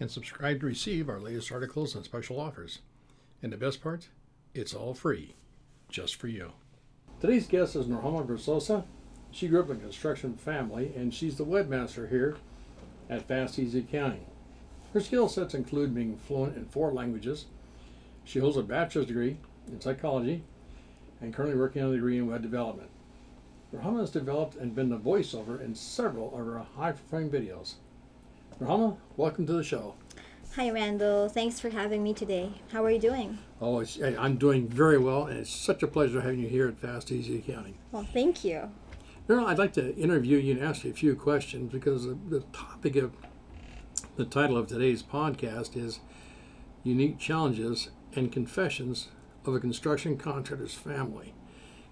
and subscribe to receive our latest articles and special offers. And the best part, it's all free, just for you. Today's guest is Norma Versosa. She grew up in a construction family, and she's the webmaster here at Fast Easy Accounting. Her skill sets include being fluent in four languages. She holds a bachelor's degree in psychology and currently working on a degree in web development. Rahama has developed and been the voiceover in several of her high performing videos. Rahama, welcome to the show. Hi, Randal. Thanks for having me today. How are you doing? Oh, it's, I'm doing very well, and it's such a pleasure having you here at Fast Easy Accounting. Well, thank you. Now, I'd like to interview you and ask you a few questions because the, the topic of the title of today's podcast is Unique Challenges and Confessions of a Construction Contractor's Family.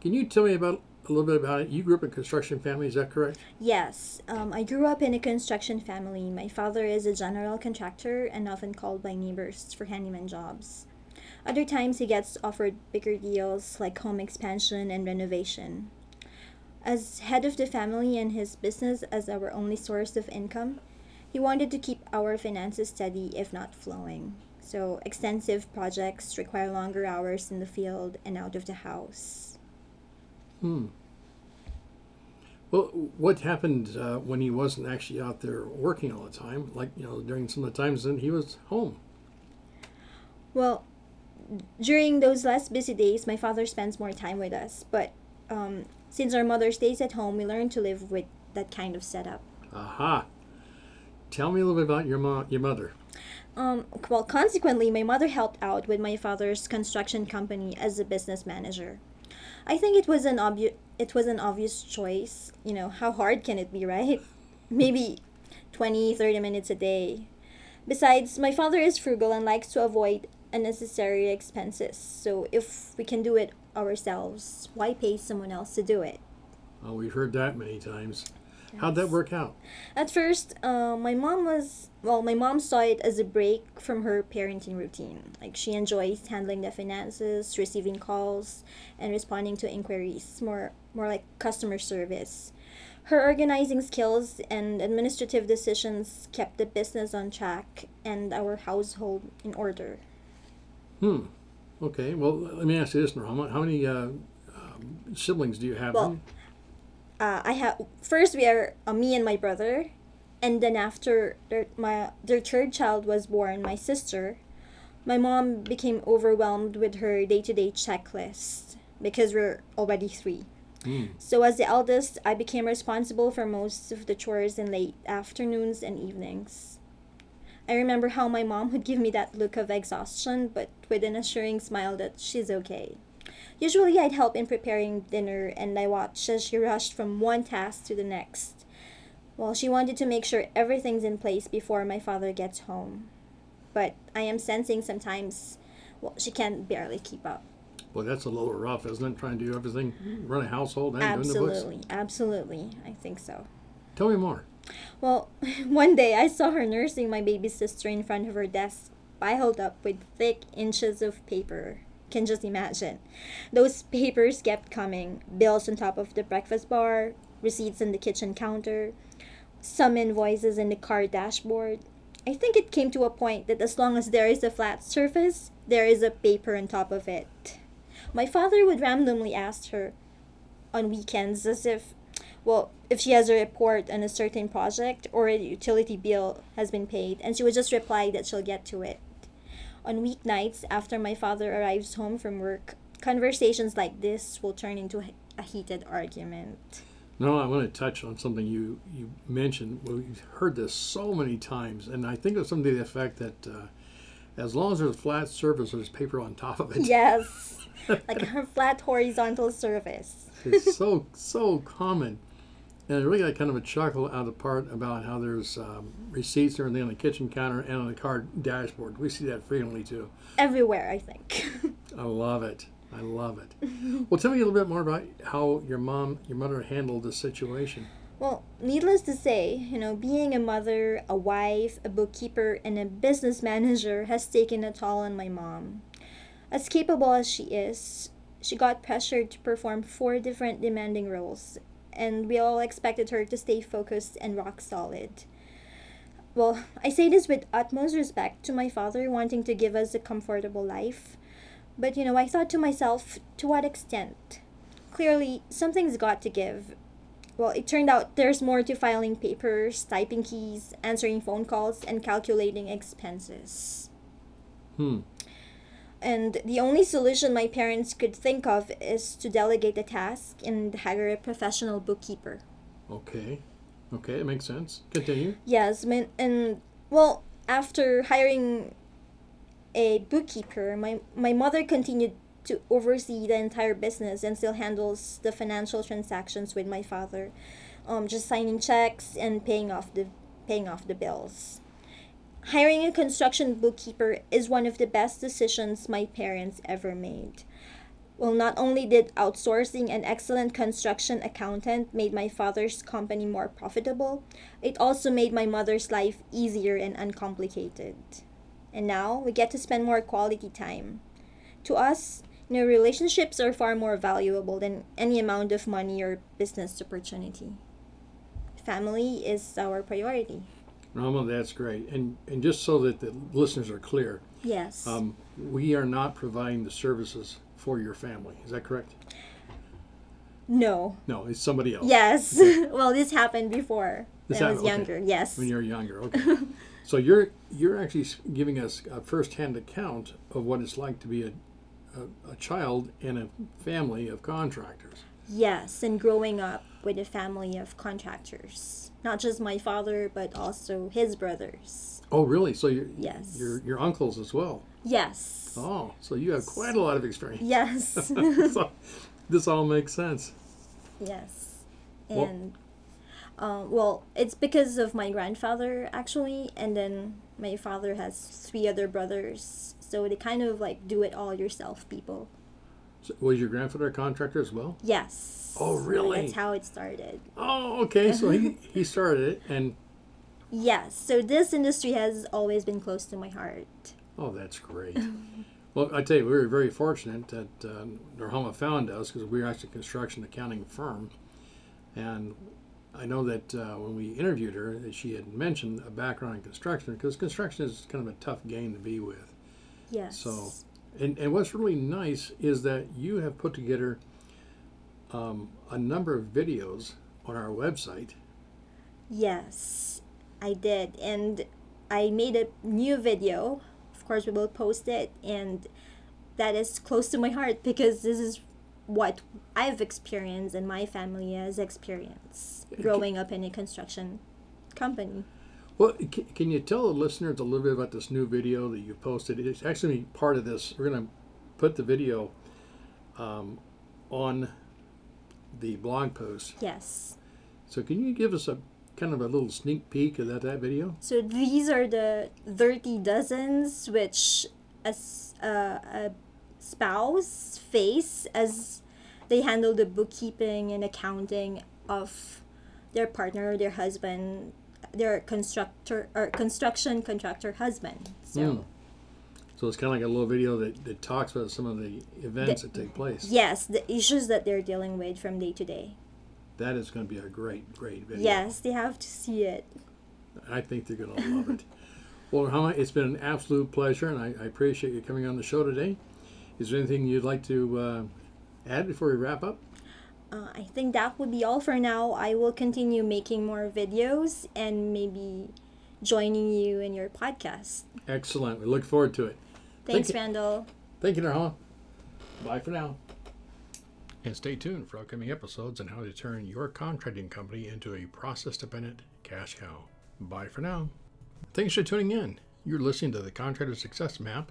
Can you tell me about a little bit about it? You grew up in a construction family, is that correct? Yes, um, I grew up in a construction family. My father is a general contractor and often called by neighbors for handyman jobs. Other times he gets offered bigger deals like home expansion and renovation. As head of the family and his business as our only source of income, he wanted to keep our finances steady if not flowing. So, extensive projects require longer hours in the field and out of the house. Hmm. Well, what happened uh, when he wasn't actually out there working all the time? Like, you know, during some of the times then he was home. Well, during those less busy days, my father spends more time with us. But um, since our mother stays at home, we learn to live with that kind of setup. Aha. Tell me a little bit about your mom, your mother. Um, well, consequently, my mother helped out with my father's construction company as a business manager. I think it was an obvious it was an obvious choice. You know, how hard can it be, right? Maybe 20, 30 minutes a day. Besides, my father is frugal and likes to avoid unnecessary expenses. So if we can do it ourselves, why pay someone else to do it? We've heard that many times. How'd that work out? At first, uh, my mom was well. My mom saw it as a break from her parenting routine. Like she enjoys handling the finances, receiving calls, and responding to inquiries. More, more like customer service. Her organizing skills and administrative decisions kept the business on track and our household in order. Hmm. Okay. Well, let me ask you this, Norma. How many uh, um, siblings do you have? Well, uh, I have first we are uh, me and my brother, and then after their, my their third child was born, my sister, my mom became overwhelmed with her day to day checklist because we're already three. Mm. So as the eldest, I became responsible for most of the chores in late afternoons and evenings. I remember how my mom would give me that look of exhaustion, but with an assuring smile that she's okay. Usually, I'd help in preparing dinner, and I watched as she rushed from one task to the next. Well, she wanted to make sure everything's in place before my father gets home. But I am sensing sometimes, well, she can barely keep up. Well, that's a little rough, isn't it? Trying to do everything, mm-hmm. run a household, and doing the Absolutely, books. absolutely. I think so. Tell me more. Well, one day I saw her nursing my baby sister in front of her desk, piled up with thick inches of paper. Can just imagine. Those papers kept coming bills on top of the breakfast bar, receipts on the kitchen counter, some invoices in the car dashboard. I think it came to a point that as long as there is a flat surface, there is a paper on top of it. My father would randomly ask her on weekends as if well, if she has a report on a certain project or a utility bill has been paid, and she would just reply that she'll get to it. On weeknights, after my father arrives home from work, conversations like this will turn into a heated argument. No, I want to touch on something you, you mentioned. We've heard this so many times, and I think it's something to the effect that uh, as long as there's a flat surface, there's paper on top of it. Yes, like a flat horizontal surface. it's so so common. And I really got kind of a chuckle out of the part about how there's um, receipts and everything on the kitchen counter and on the car dashboard. We see that frequently too. Everywhere, I think. I love it. I love it. well, tell me a little bit more about how your mom, your mother handled the situation. Well, needless to say, you know, being a mother, a wife, a bookkeeper, and a business manager has taken a toll on my mom. As capable as she is, she got pressured to perform four different demanding roles, and we all expected her to stay focused and rock solid. Well, I say this with utmost respect to my father wanting to give us a comfortable life, but you know, I thought to myself, to what extent? Clearly, something's got to give, well, it turned out there's more to filing papers, typing keys, answering phone calls, and calculating expenses. Hmm. And the only solution my parents could think of is to delegate the task and hire a professional bookkeeper. Okay. Okay, it makes sense. Continue. Yes, min- and well, after hiring a bookkeeper, my, my mother continued to oversee the entire business and still handles the financial transactions with my father, um, just signing checks and paying off the paying off the bills. Hiring a construction bookkeeper is one of the best decisions my parents ever made. Well, not only did outsourcing an excellent construction accountant made my father's company more profitable, it also made my mother's life easier and uncomplicated. And now we get to spend more quality time. To us, you know, relationships are far more valuable than any amount of money or business opportunity. Family is our priority. Rama, that's great. And and just so that the listeners are clear, Yes. um, we are not providing the services for your family. Is that correct? no. No, it's somebody else. Yes. well, this happened before This when I was happened- okay. younger. Yes. When you're younger, okay. so you're you're actually giving us a firsthand account of what it's like to be a, a, a child in a family of contractors. Yes, and growing up with a family of contractors. Not just my father, but also his brothers. Oh, really? So you're, Yes. your your uncles as well. Yes. Oh, so you have quite a lot of experience. Yes. so this all makes sense. yes. Well- And, uh, well, it's because of my grandfather, actually, and then my father has three other brothers. So they kind of like do it all yourself people. So was your grandfather a contractor as well? Yes. Oh, really? That's how it started. Oh, okay. So he, he started it, and Yes. So this industry has always been close to my heart. oh, that's great. well, I tell you, we were very fortunate that uh, Norhalma found us because we are actually a construction accounting firm, and I know that uh, when we interviewed her, that she had mentioned a background in construction because construction is kind of a tough game to be with. Yes. So, and, and what's really nice is that you have put together um, a number of videos on our website. Yes, I did. And I made a new video. Of course, we will post it. And that is close to my heart because this is what I've experienced and my family has experienced growing up in a construction company. Well, can, you tell the listeners a little bit about this new video that you posted? It's actually part of this. We're going to put the video um, on the blog post. Yes. So, can you give us a kind of a little sneak peek of that, that video? So these are the 30 dozens which a, uh, a spouse face as they handle the bookkeeping and accounting of their partner, their husband, their constructor or construction contractor husband. So Mm. So, it's kind of like a little video that, that talks about some of the events that take place. yes, the issues that they're dealing with from day to day. That is going to be a great, great video. Yes, they have to see it. I think they're going to love it. Well, Hama, it's been an absolute pleasure, and I, I appreciate you coming on the show today. Is there anything you'd like to uh, add before we wrap up? Uh, I think that would be all for now. I will continue making more videos and maybe joining you in your podcast. Excellent. We look forward to it. Thanks, you. Randal. Thank you, Norhalma. Bye for now. And stay tuned for upcoming episodes on how to turn your contracting company into a process dependent cash cow. Bye for now. Thanks for tuning in. You're listening to the Contractor Success Map.